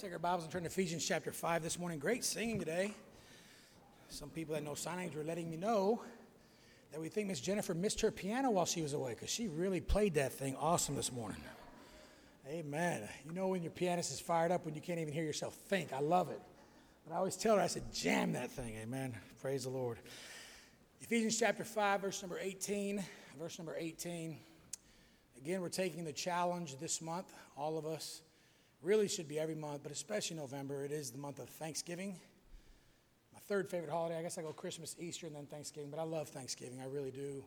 Take our Bibles and turn to Ephesians chapter 5 this morning. Great singing today. Some people that know sign language were letting me know that we think Miss Jennifer missed her piano while she was away because she really played that thing awesome this morning. Amen. You know when your pianist is fired up when you can't even hear yourself think. I love it. But I always tell her, I said, jam that thing. Amen. Praise the Lord. Ephesians chapter 5, verse number 18. Verse number 18. Again, we're taking the challenge this month, all of us really should be every month, but especially November. It is the month of Thanksgiving. My third favorite holiday, I guess I go Christmas, Easter, and then Thanksgiving, but I love Thanksgiving. I really do.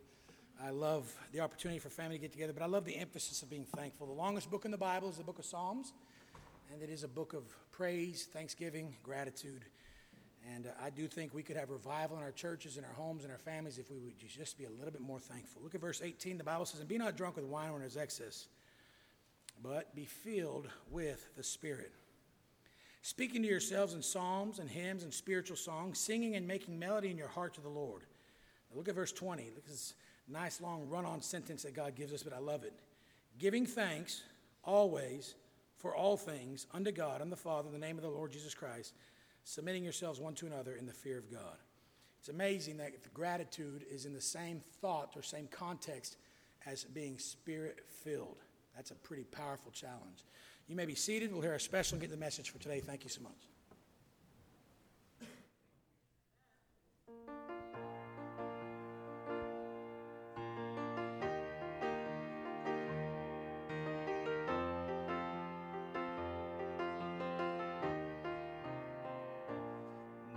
I love the opportunity for family to get together, but I love the emphasis of being thankful. The longest book in the Bible is the book of Psalms, and it is a book of praise, thanksgiving, gratitude. And uh, I do think we could have revival in our churches, in our homes, in our families if we would just be a little bit more thankful. Look at verse 18. The Bible says, And be not drunk with wine when there's excess but be filled with the Spirit. Speaking to yourselves in psalms and hymns and spiritual songs, singing and making melody in your heart to the Lord. Now look at verse 20. Look at this nice long run on sentence that God gives us, but I love it. Giving thanks always for all things unto God and the Father in the name of the Lord Jesus Christ, submitting yourselves one to another in the fear of God. It's amazing that gratitude is in the same thought or same context as being spirit filled. That's a pretty powerful challenge. You may be seated. We'll hear a special and get the message for today. Thank you so much.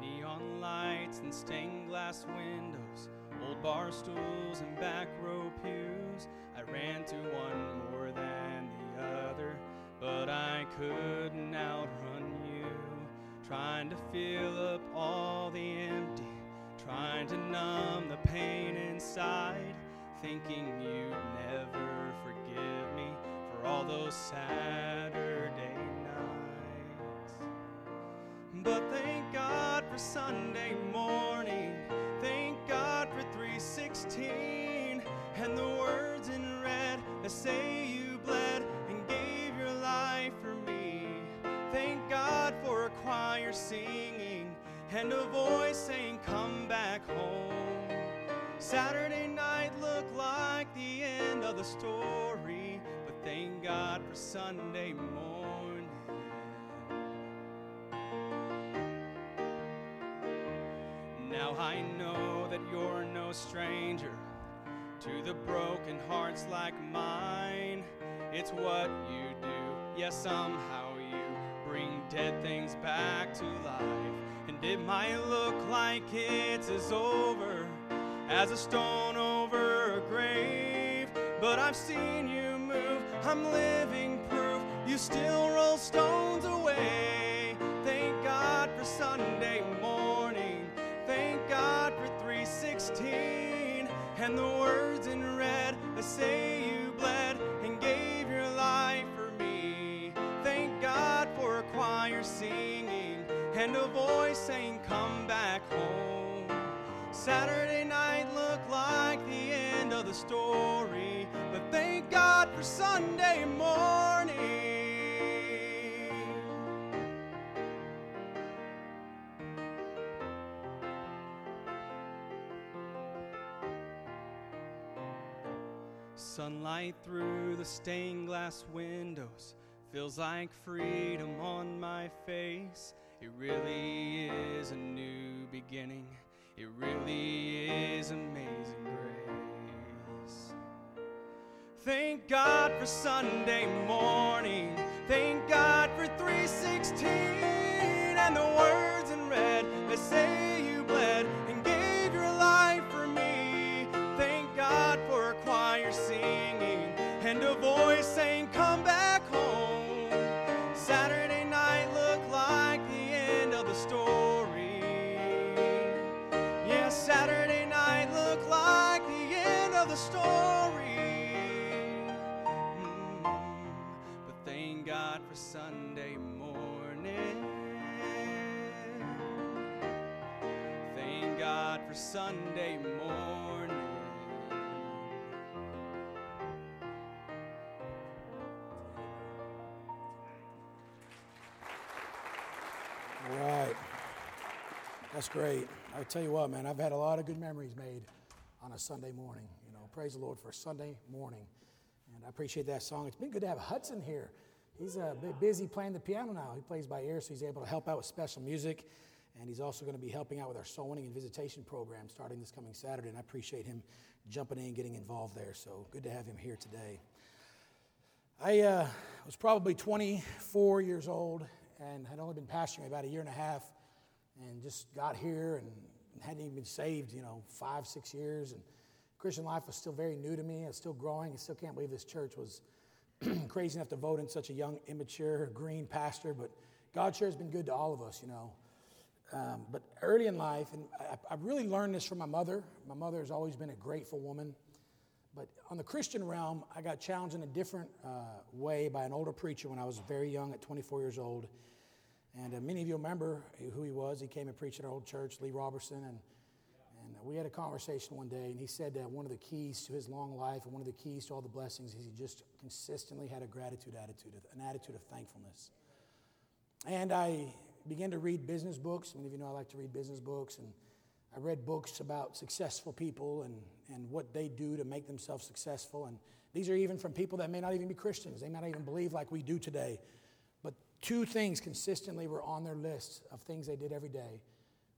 Neon lights and stained glass windows, old bar stools and back row pews. Ran to one more than the other, but I couldn't outrun you. Trying to fill up all the empty, trying to numb the pain inside, thinking you'd never forgive me for all those Saturday nights. But thank God for Sunday morning. Thank God for 316 say you bled and gave your life for me. Thank God for a choir singing and a voice saying, Come back home. Saturday night looked like the end of the story, but thank God for Sunday morning. Now I know that you're no stranger to the broken hearts like mine. It's what you do, yes, somehow you bring dead things back to life. And it might look like it's as over as a stone over a grave, but I've seen you move, I'm living proof you still roll stones and the words in red that say you bled and gave your life for me. Thank God for a choir singing and a voice saying, Come back home. Saturday night looked like the end of the story, but thank God for Sunday morning. Sunlight through the stained glass windows feels like freedom on my face. It really is a new beginning. It really is amazing grace. Thank God for Sunday morning. Thank God for 316 and the the story. Mm, But thank God for Sunday morning. Thank God for Sunday morning. All right. That's great. I tell you what, man, I've had a lot of good memories made on a Sunday morning. Praise the Lord for Sunday morning. And I appreciate that song. It's been good to have Hudson here. He's uh, busy playing the piano now. He plays by ear, so he's able to help out with special music. And he's also going to be helping out with our soul winning and visitation program starting this coming Saturday. And I appreciate him jumping in and getting involved there. So good to have him here today. I uh, was probably 24 years old and had only been pastoring about a year and a half and just got here and hadn't even been saved, you know, five, six years. And Christian life was still very new to me. I was still growing. I still can't believe this church was crazy enough to vote in such a young, immature, green pastor. But God sure has been good to all of us, you know. Um, but early in life, and I, I really learned this from my mother. My mother has always been a grateful woman. But on the Christian realm, I got challenged in a different uh, way by an older preacher when I was very young, at 24 years old. And uh, many of you remember who he was. He came and preached at our old church, Lee Roberson. And, we had a conversation one day, and he said that one of the keys to his long life and one of the keys to all the blessings is he just consistently had a gratitude attitude, an attitude of thankfulness. And I began to read business books. Many of you know I like to read business books. And I read books about successful people and, and what they do to make themselves successful. And these are even from people that may not even be Christians. They may not even believe like we do today. But Two things consistently were on their list of things they did every day.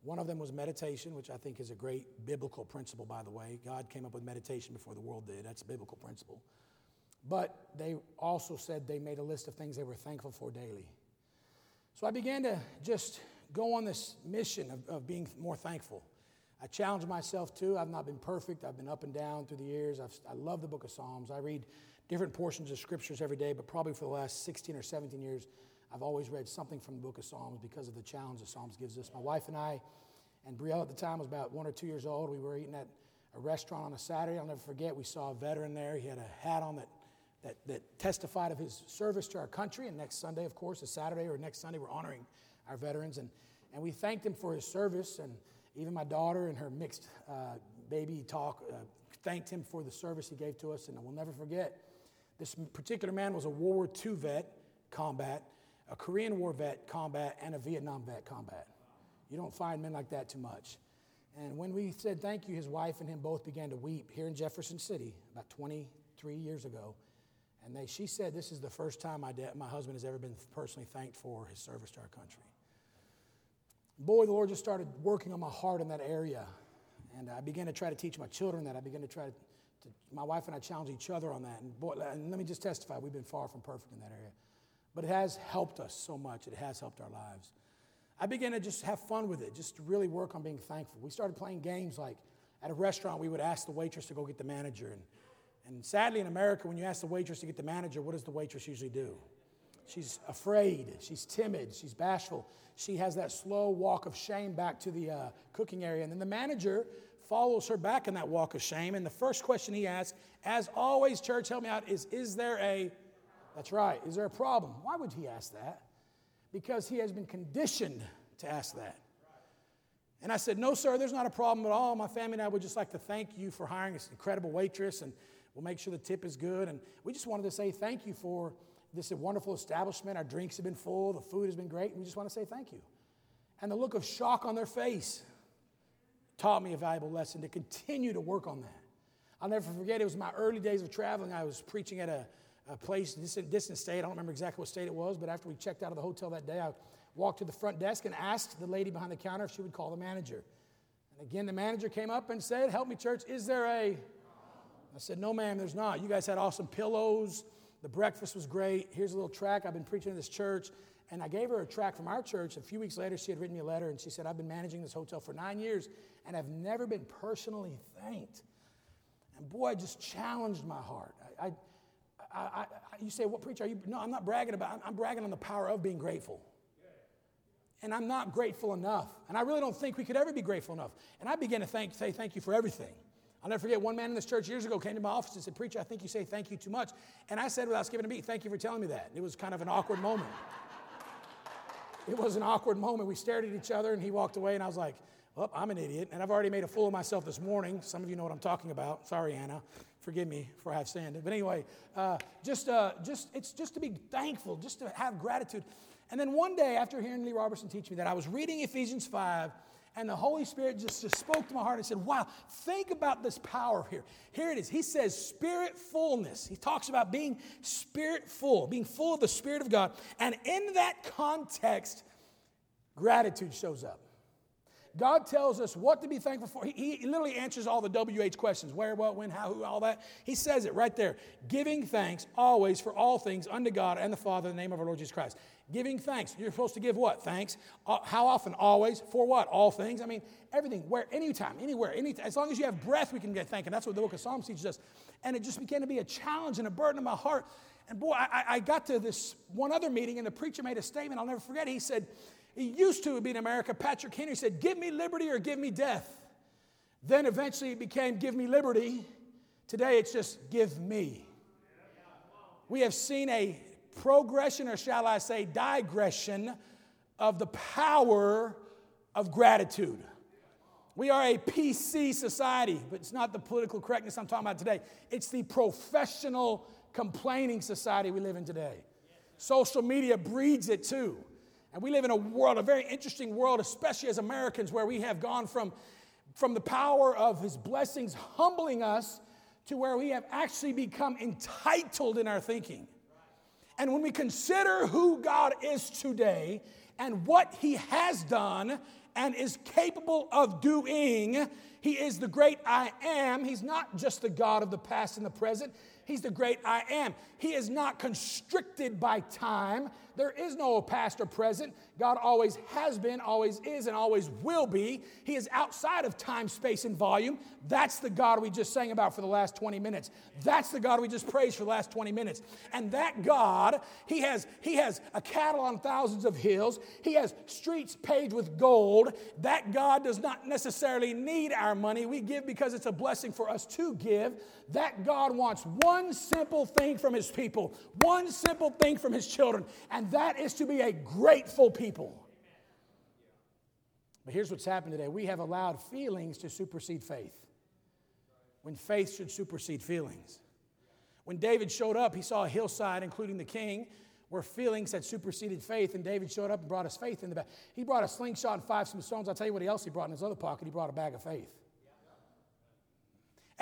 One of them was meditation, which I think is a great biblical principle, by the way. God came up with meditation before the world did. That's a biblical principle. But they also said they made a list of things they were thankful for daily. So I began to just go on this mission of, of being more thankful. I challenged myself too. I've not been perfect. I've been up and down through the years. I've, i love the book of Psalms. I read different portions of scriptures every day, but probably for the last 16 or 17 years, I've always read something from the book of Psalms because of the challenge the Psalms gives us. My wife and I, and Brielle at the time was about one or two years old. We were eating at a restaurant on a Saturday. I'll never forget. We saw a veteran there. He had a hat on that, that, that testified of his service to our country. And next Sunday, of course, a Saturday or next Sunday, we're honoring our veterans. And, and we thanked him for his service. And even my daughter and her mixed uh, baby talk uh, thanked him for the service he gave to us. And we'll never forget. This particular man was a World War II vet, combat a Korean War vet combat and a Vietnam vet combat. You don't find men like that too much. And when we said thank you, his wife and him both began to weep here in Jefferson City about 23 years ago. And they, she said, This is the first time my, dad, my husband has ever been personally thanked for his service to our country. Boy, the Lord just started working on my heart in that area. And I began to try to teach my children that. I began to try to, to my wife and I challenge each other on that. And, boy, and let me just testify, we've been far from perfect in that area but it has helped us so much. It has helped our lives. I began to just have fun with it, just to really work on being thankful. We started playing games like at a restaurant, we would ask the waitress to go get the manager. And, and sadly, in America, when you ask the waitress to get the manager, what does the waitress usually do? She's afraid, she's timid, she's bashful. She has that slow walk of shame back to the uh, cooking area. And then the manager follows her back in that walk of shame. And the first question he asks, as always, church, help me out, is Is there a that's right. Is there a problem? Why would he ask that? Because he has been conditioned to ask that. And I said, No, sir, there's not a problem at all. My family and I would just like to thank you for hiring this incredible waitress, and we'll make sure the tip is good. And we just wanted to say thank you for this wonderful establishment. Our drinks have been full, the food has been great, and we just want to say thank you. And the look of shock on their face taught me a valuable lesson to continue to work on that. I'll never forget, it was my early days of traveling. I was preaching at a a place, distant, distant state. I don't remember exactly what state it was, but after we checked out of the hotel that day, I walked to the front desk and asked the lady behind the counter if she would call the manager. And again, the manager came up and said, Help me, church, is there a. I said, No, ma'am, there's not. You guys had awesome pillows. The breakfast was great. Here's a little track. I've been preaching in this church. And I gave her a track from our church. A few weeks later, she had written me a letter and she said, I've been managing this hotel for nine years and I've never been personally thanked. And boy, it just challenged my heart. I, I I, I, you say, what preacher are you? No, I'm not bragging about, I'm, I'm bragging on the power of being grateful. And I'm not grateful enough. And I really don't think we could ever be grateful enough. And I began to thank, say thank you for everything. I'll never forget one man in this church years ago came to my office and said, Preacher, I think you say thank you too much. And I said, without skipping a beat, thank you for telling me that. It was kind of an awkward moment. it was an awkward moment. We stared at each other and he walked away, and I was like, Well, I'm an idiot. And I've already made a fool of myself this morning. Some of you know what I'm talking about. Sorry, Anna. Forgive me for I have sinned. But anyway, uh, just, uh, just, it's just to be thankful, just to have gratitude. And then one day, after hearing Lee Roberson teach me that, I was reading Ephesians 5, and the Holy Spirit just, just spoke to my heart and said, Wow, think about this power here. Here it is. He says, Spirit fullness. He talks about being spirit full, being full of the Spirit of God. And in that context, gratitude shows up. God tells us what to be thankful for. He, he, literally answers all the WH questions where, what, when, how, who, all that. He says it right there. Giving thanks always for all things unto God and the Father in the name of our Lord Jesus Christ. Giving thanks. You're supposed to give what? Thanks. Uh, how often? Always. For what? All things. I mean, everything. Where? Anytime. Anywhere. Anytime. As long as you have breath, we can get thanking. That's what the book of Psalms teaches us. And it just began to be a challenge and a burden in my heart. And boy, I, I got to this one other meeting, and the preacher made a statement I'll never forget. He said, he used to be in America. Patrick Henry said, Give me liberty or give me death. Then eventually it became, Give me liberty. Today it's just, Give me. We have seen a progression, or shall I say, digression of the power of gratitude. We are a PC society, but it's not the political correctness I'm talking about today. It's the professional complaining society we live in today. Social media breeds it too. And we live in a world, a very interesting world, especially as Americans, where we have gone from, from the power of His blessings humbling us to where we have actually become entitled in our thinking. And when we consider who God is today and what He has done and is capable of doing, He is the great I am. He's not just the God of the past and the present, He's the great I am. He is not constricted by time. There is no past or present. God always has been, always is, and always will be. He is outside of time, space, and volume. That's the God we just sang about for the last 20 minutes. That's the God we just praised for the last 20 minutes. And that God, He has, he has a cattle on thousands of hills. He has streets paved with gold. That God does not necessarily need our money. We give because it's a blessing for us to give. That God wants one simple thing from His people, one simple thing from His children, and that is to be a grateful people. But here's what's happened today we have allowed feelings to supersede faith when faith should supersede feelings. When David showed up, he saw a hillside, including the king, where feelings had superseded faith, and David showed up and brought his faith in the back. He brought a slingshot and five some stones. I'll tell you what else he brought in his other pocket. He brought a bag of faith.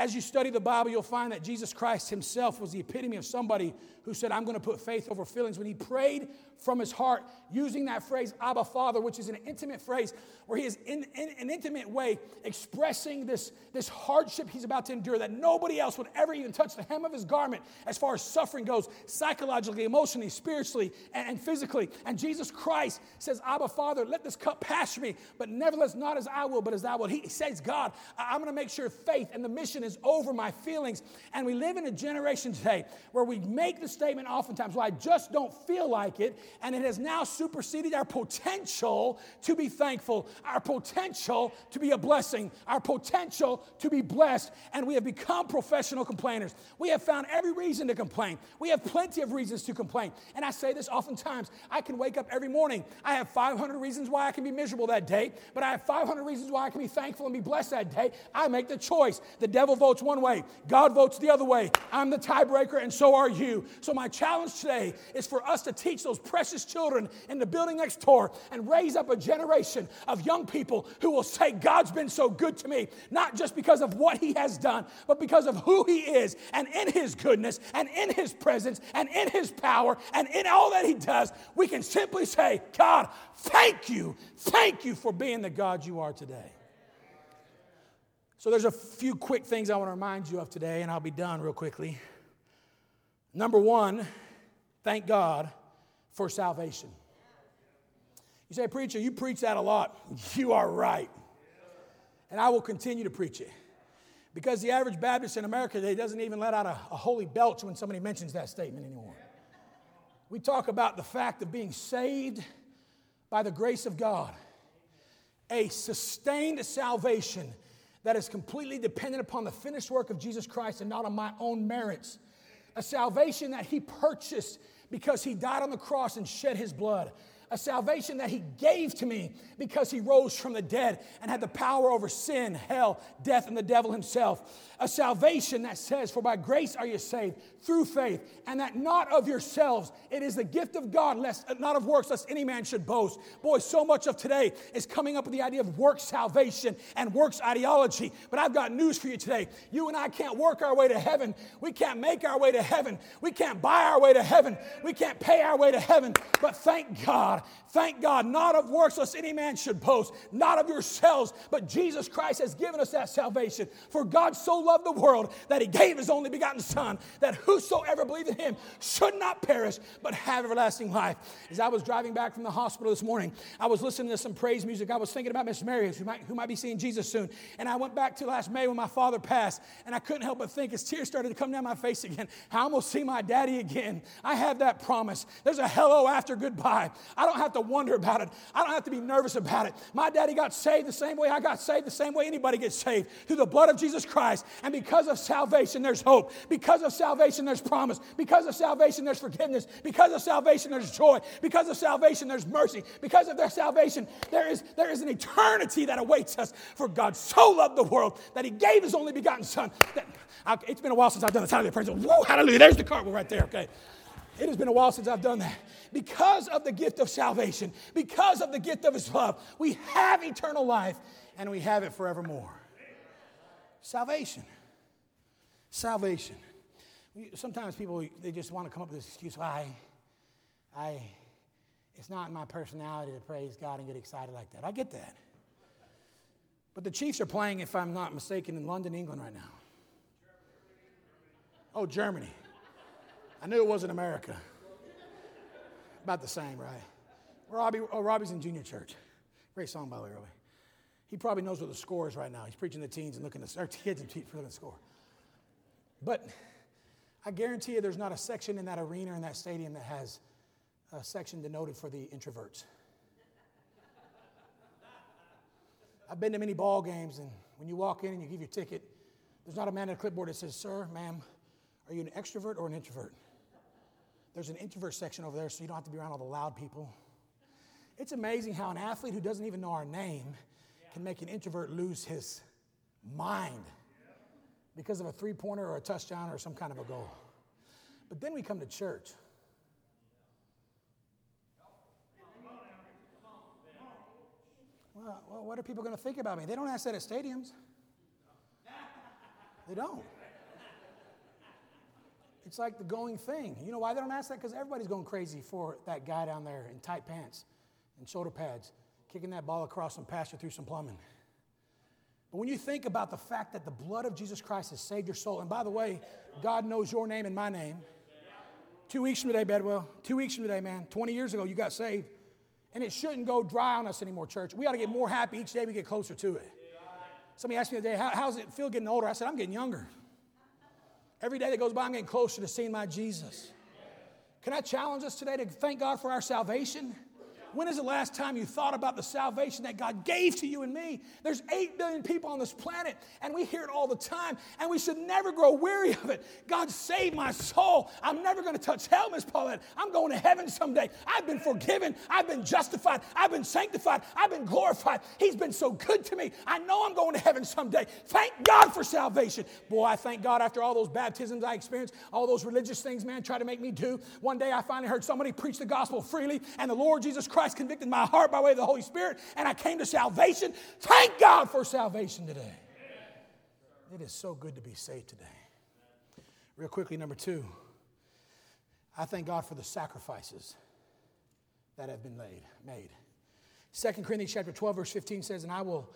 As you study the Bible, you'll find that Jesus Christ himself was the epitome of somebody who said, I'm going to put faith over feelings. When he prayed from his heart, using that phrase, Abba Father, which is an intimate phrase where he is in, in, an intimate way expressing this, this hardship he's about to endure that nobody else would ever even touch the hem of his garment as far as suffering goes, psychologically, emotionally, spiritually, and, and physically. And Jesus Christ says, Abba Father, let this cup pass me, but nevertheless, not as I will, but as thou wilt. He, he says, God, I'm going to make sure faith and the mission is over my feelings. And we live in a generation today where we make the statement oftentimes, well, I just don't feel like it. And it has now superseded our potential to be thankful, our potential to be a blessing, our potential to be blessed. And we have become professional complainers. We have found every reason to complain. We have plenty of reasons to complain. And I say this oftentimes I can wake up every morning. I have 500 reasons why I can be miserable that day, but I have 500 reasons why I can be thankful and be blessed that day. I make the choice. The devil votes one way, God votes the other way. I'm the tiebreaker, and so are you. So, my challenge today is for us to teach those precious children in the building next door and raise up a generation of young people who will say, God's been so good to me, not just because of what He has done, but because of who He is, and in His goodness, and in His presence, and in His power, and in all that He does, we can simply say, God, thank you, thank you for being the God you are today. So, there's a few quick things I want to remind you of today, and I'll be done real quickly. Number one, thank God for salvation. You say, Preacher, you preach that a lot. You are right. And I will continue to preach it. Because the average Baptist in America today doesn't even let out a, a holy belch when somebody mentions that statement anymore. We talk about the fact of being saved by the grace of God, a sustained salvation that is completely dependent upon the finished work of Jesus Christ and not on my own merits. A salvation that He purchased because He died on the cross and shed His blood. A salvation that He gave to me because He rose from the dead and had the power over sin, hell, death, and the devil himself. A salvation that says, For by grace are you saved through faith, and that not of yourselves. It is the gift of God, lest, not of works, lest any man should boast. Boy, so much of today is coming up with the idea of works salvation and works ideology. But I've got news for you today. You and I can't work our way to heaven. We can't make our way to heaven. We can't buy our way to heaven. We can't pay our way to heaven. But thank God, thank God, not of works, lest any man should boast, not of yourselves, but Jesus Christ has given us that salvation. For God so loved the world that he gave his only begotten Son, that whosoever believed in him should not perish, but have everlasting life. As I was driving back from the hospital this morning, I was listening to some praise music. I was thinking about Miss Mary, who might, who might be seeing Jesus soon. And I went back to last May when my father passed, and I couldn't help but think as tears started to come down my face again, going to see my daddy again. I have that promise. There's a hello after goodbye. I don't have to wonder about it. I don't have to be nervous about it. My daddy got saved the same way I got saved, the same way anybody gets saved, through the blood of Jesus Christ. And because of salvation, there's hope. Because of salvation, there's promise. Because of salvation, there's forgiveness. Because of salvation, there's joy. Because of salvation, there's mercy. Because of their salvation, there is, there is an eternity that awaits us. For God so loved the world that he gave his only begotten Son. That, I, it's been a while since I've done the Hallelujah. Praise Whoa, hallelujah. There's the cartwheel right there, okay. It has been a while since I've done that. Because of the gift of salvation, because of the gift of his love, we have eternal life and we have it forevermore. Salvation. Salvation. Sometimes people, they just want to come up with this excuse. I, I, it's not in my personality to praise God and get excited like that. I get that. But the Chiefs are playing, if I'm not mistaken, in London, England right now. Oh, Germany. I knew it wasn't America. About the same, right? Robbie, oh, Robbie's in junior church. Great song, by the way, Robbie. He probably knows what the score is right now. He's preaching to teens and looking at or kids and looking at the score. But I guarantee you there's not a section in that arena in that stadium that has a section denoted for the introverts. I've been to many ball games, and when you walk in and you give your ticket, there's not a man at a clipboard that says, Sir, ma'am, are you an extrovert or an introvert? There's an introvert section over there, so you don't have to be around all the loud people. It's amazing how an athlete who doesn't even know our name can make an introvert lose his mind because of a three pointer or a touchdown or some kind of a goal. But then we come to church. Well, what are people going to think about me? They don't ask that at stadiums. They don't. It's like the going thing. You know why they don't ask that? Because everybody's going crazy for that guy down there in tight pants and shoulder pads, kicking that ball across some pasture through some plumbing. But when you think about the fact that the blood of Jesus Christ has saved your soul, and by the way, God knows your name and my name. Two weeks from today, Bedwell, two weeks from today, man, 20 years ago, you got saved. And it shouldn't go dry on us anymore, church. We ought to get more happy each day we get closer to it. Somebody asked me the other day, How, how's it feel getting older? I said, I'm getting younger. Every day that goes by, I'm getting closer to seeing my Jesus. Can I challenge us today to thank God for our salvation? When is the last time you thought about the salvation that God gave to you and me? There's 8 billion people on this planet, and we hear it all the time, and we should never grow weary of it. God saved my soul. I'm never going to touch hell, Miss Paulette. I'm going to heaven someday. I've been forgiven. I've been justified. I've been sanctified. I've been glorified. He's been so good to me. I know I'm going to heaven someday. Thank God for salvation. Boy, I thank God after all those baptisms I experienced, all those religious things, man, try to make me do. One day I finally heard somebody preach the gospel freely, and the Lord Jesus Christ Christ convicted my heart by way of the Holy Spirit, and I came to salvation. Thank God for salvation today. It is so good to be saved today. Real quickly, number two, I thank God for the sacrifices that have been laid, made. 2 Corinthians chapter 12, verse 15 says, And I will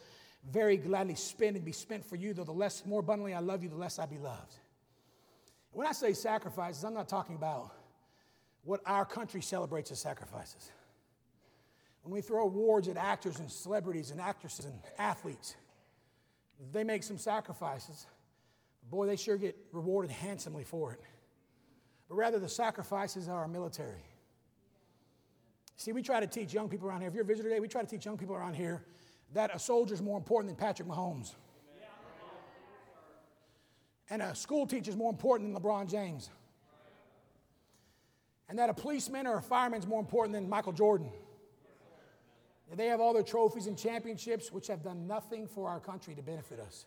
very gladly spend and be spent for you, though the less more abundantly I love you, the less I be loved. When I say sacrifices, I'm not talking about what our country celebrates as sacrifices. When we throw awards at actors and celebrities and actresses and athletes, they make some sacrifices. Boy, they sure get rewarded handsomely for it. But rather, the sacrifices are our military. See, we try to teach young people around here, if you're a visitor today, we try to teach young people around here that a soldier is more important than Patrick Mahomes. And a school teacher is more important than LeBron James. And that a policeman or a fireman is more important than Michael Jordan. They have all their trophies and championships, which have done nothing for our country to benefit us.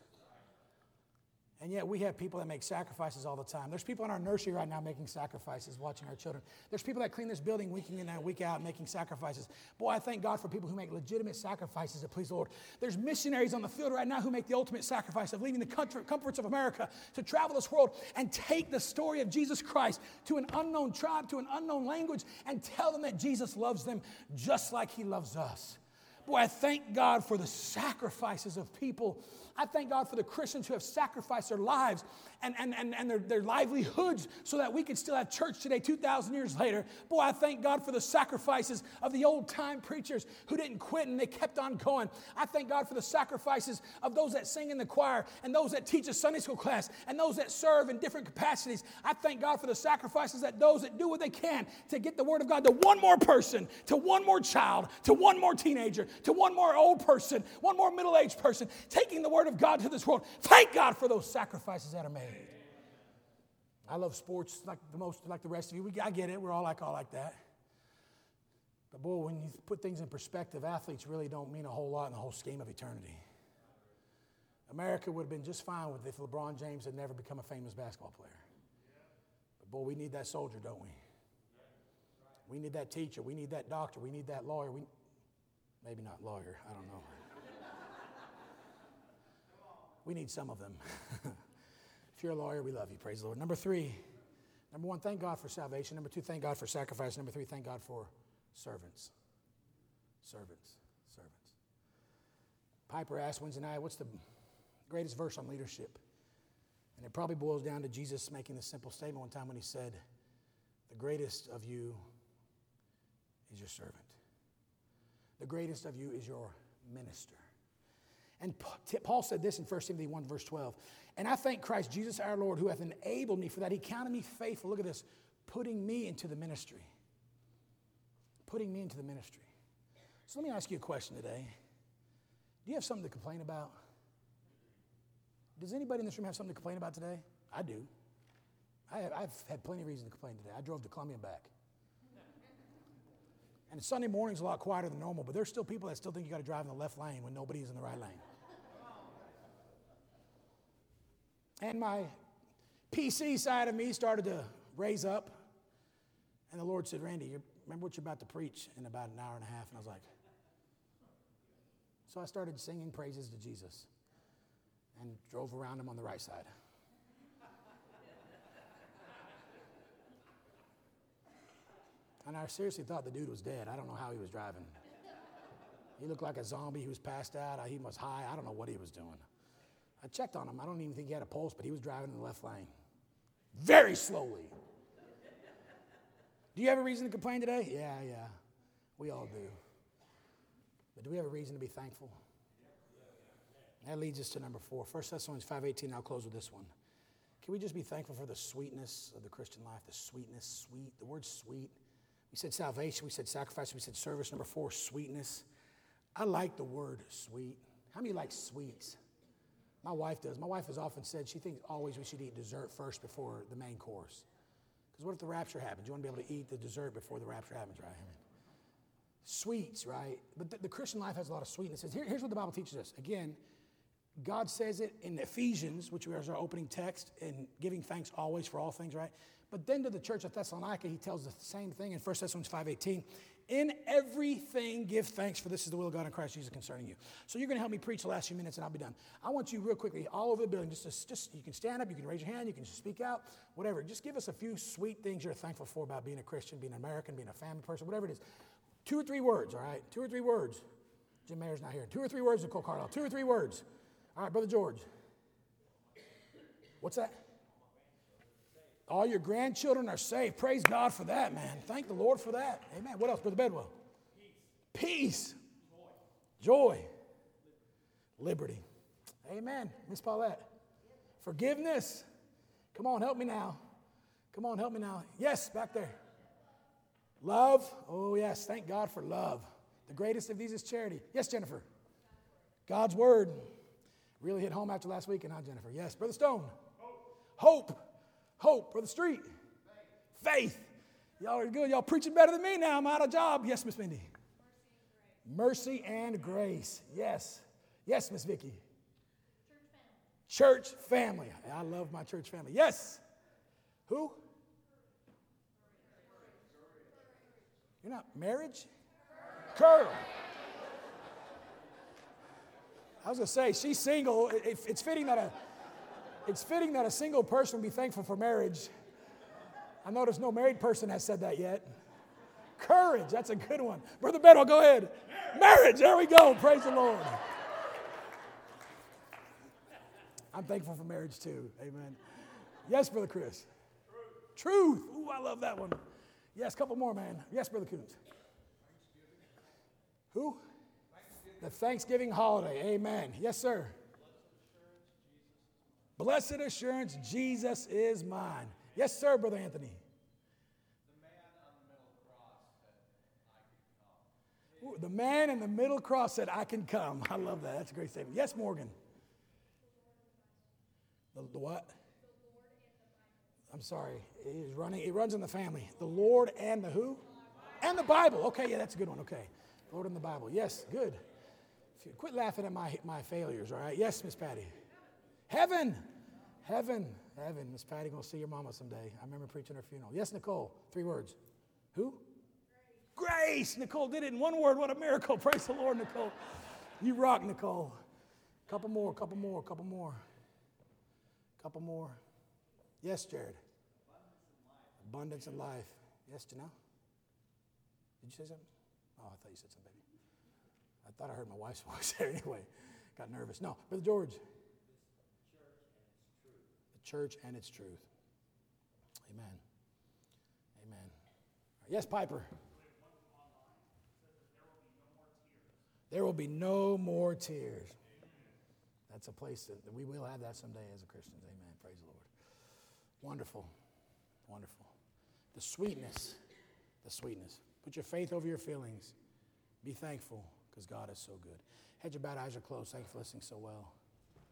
And yet we have people that make sacrifices all the time. There's people in our nursery right now making sacrifices, watching our children. There's people that clean this building week in and week out making sacrifices. Boy, I thank God for people who make legitimate sacrifices to please the Lord. There's missionaries on the field right now who make the ultimate sacrifice of leaving the comfort, comforts of America to travel this world and take the story of Jesus Christ to an unknown tribe, to an unknown language, and tell them that Jesus loves them just like he loves us. Boy, I thank God for the sacrifices of people I thank God for the Christians who have sacrificed their lives and, and, and, and their, their livelihoods so that we can still have church today, 2,000 years later. Boy, I thank God for the sacrifices of the old time preachers who didn't quit and they kept on going. I thank God for the sacrifices of those that sing in the choir and those that teach a Sunday school class and those that serve in different capacities. I thank God for the sacrifices that those that do what they can to get the Word of God to one more person, to one more child, to one more teenager, to one more old person, one more middle aged person, taking the Word of God to this world. Thank God for those sacrifices that are made. I love sports like the most, like the rest of you. We, I get it. We're all like all like that. But boy, when you put things in perspective, athletes really don't mean a whole lot in the whole scheme of eternity. America would have been just fine with if LeBron James had never become a famous basketball player. But boy, we need that soldier, don't we? We need that teacher. We need that doctor. We need that lawyer. We, maybe not lawyer. I don't know. We need some of them. if you're a lawyer, we love you. Praise the Lord. Number three, number one, thank God for salvation. Number two, thank God for sacrifice. Number three, thank God for servants. Servants. Servants. Piper asked Wednesday night, what's the greatest verse on leadership? And it probably boils down to Jesus making this simple statement one time when he said, The greatest of you is your servant. The greatest of you is your minister. And Paul said this in 1 Timothy 1, verse 12. And I thank Christ Jesus our Lord, who hath enabled me for that. He counted me faithful. Look at this, putting me into the ministry. Putting me into the ministry. So let me ask you a question today. Do you have something to complain about? Does anybody in this room have something to complain about today? I do. I have, I've had plenty of reason to complain today. I drove to Columbia back. And Sunday morning's a lot quieter than normal, but there's still people that still think you got to drive in the left lane when nobody's in the right lane. And my PC side of me started to raise up. And the Lord said, Randy, you remember what you're about to preach in about an hour and a half? And I was like, so I started singing praises to Jesus and drove around him on the right side. And I seriously thought the dude was dead. I don't know how he was driving. He looked like a zombie. He was passed out. He was high. I don't know what he was doing. I checked on him. I don't even think he had a pulse, but he was driving in the left lane very slowly. Do you have a reason to complain today? Yeah, yeah. We all do. But do we have a reason to be thankful? That leads us to number four. 1 Thessalonians 5.18, I'll close with this one. Can we just be thankful for the sweetness of the Christian life? The sweetness, sweet. The word sweet we said salvation, we said sacrifice, we said service. Number four, sweetness. I like the word sweet. How many like sweets? My wife does. My wife has often said she thinks always we should eat dessert first before the main course. Because what if the rapture happens? You want to be able to eat the dessert before the rapture happens, right? I mean, sweets, right? But the, the, Christian life has a lot of sweetness. Here, here's what the Bible teaches us. Again, God says it in Ephesians, which was our opening text, in giving thanks always for all things, right? But then to the church of Thessalonica, he tells the same thing in 1 Thessalonians 5.18. In everything give thanks, for this is the will of God in Christ Jesus concerning you. So you're going to help me preach the last few minutes, and I'll be done. I want you real quickly, all over the building, just, to, just you can stand up, you can raise your hand, you can just speak out, whatever. Just give us a few sweet things you're thankful for about being a Christian, being an American, being a family person, whatever it is. Two or three words, all right? Two or three words. Jim Mayer's not here. Two or three words, Nicole Carlisle. Two or three words. All right, Brother George. What's that? All your grandchildren are saved. Praise God for that, man. Thank the Lord for that. Amen. What else, Brother Bedwell? Peace. Peace. Joy. Joy. Liberty. Amen. Miss Paulette. Forgiveness. Come on, help me now. Come on, help me now. Yes, back there. Love. Oh, yes. Thank God for love. The greatest of these is charity. Yes, Jennifer. God's word. Really hit home after last week, and not Jennifer. Yes, Brother Stone. Hope. Hope. Hope for the street. Faith. Faith. Y'all are good. Y'all preaching better than me now. I'm out of job. Yes, Miss Mindy. Mercy and grace. Yes. Yes, Miss Vicky. Church family. I love my church family. Yes. Who? You're not marriage? Curl. I was gonna say she's single. It- it- it's fitting that a it's fitting that a single person be thankful for marriage. I notice no married person has said that yet. Courage, that's a good one. Brother Bedwell, go ahead. Marriage, there we go. Praise the Lord. I'm thankful for marriage too. Amen. Yes, Brother Chris. Truth. Ooh, I love that one. Yes, couple more, man. Yes, Brother Coons. Who? The Thanksgiving holiday. Amen. Yes, sir. Blessed assurance, Jesus is mine. Yes, sir, Brother Anthony. The man in the middle cross said, I can come. I love that. That's a great statement. Yes, Morgan. The, the what? I'm sorry. He's running. It runs in the family. The Lord and the who? And the Bible. Okay, yeah, that's a good one. Okay. Lord and the Bible. Yes, good. Quit laughing at my, my failures, all right? Yes, Miss Patty. Heaven. Heaven. Heaven. Miss Patty gonna see your mama someday. I remember preaching her funeral. Yes, Nicole. Three words. Who? Grace. Nicole did it in one word. What a miracle. Praise the Lord, Nicole. You rock, Nicole. Couple more, couple more, couple more. Couple more. Yes, Jared. Abundance in life. Yes, Janelle? Did you say something? Oh, I thought you said something, baby. I thought I heard my wife's voice there anyway. Got nervous. No, Brother George. Church and its truth. Amen. Amen. Yes, Piper. There will be no more tears. That's a place that, that we will have that someday as a Christians. Amen. Praise the Lord. Wonderful. Wonderful. The sweetness. The sweetness. Put your faith over your feelings. Be thankful because God is so good. Head your bowed eyes are closed. Thank you for listening so well.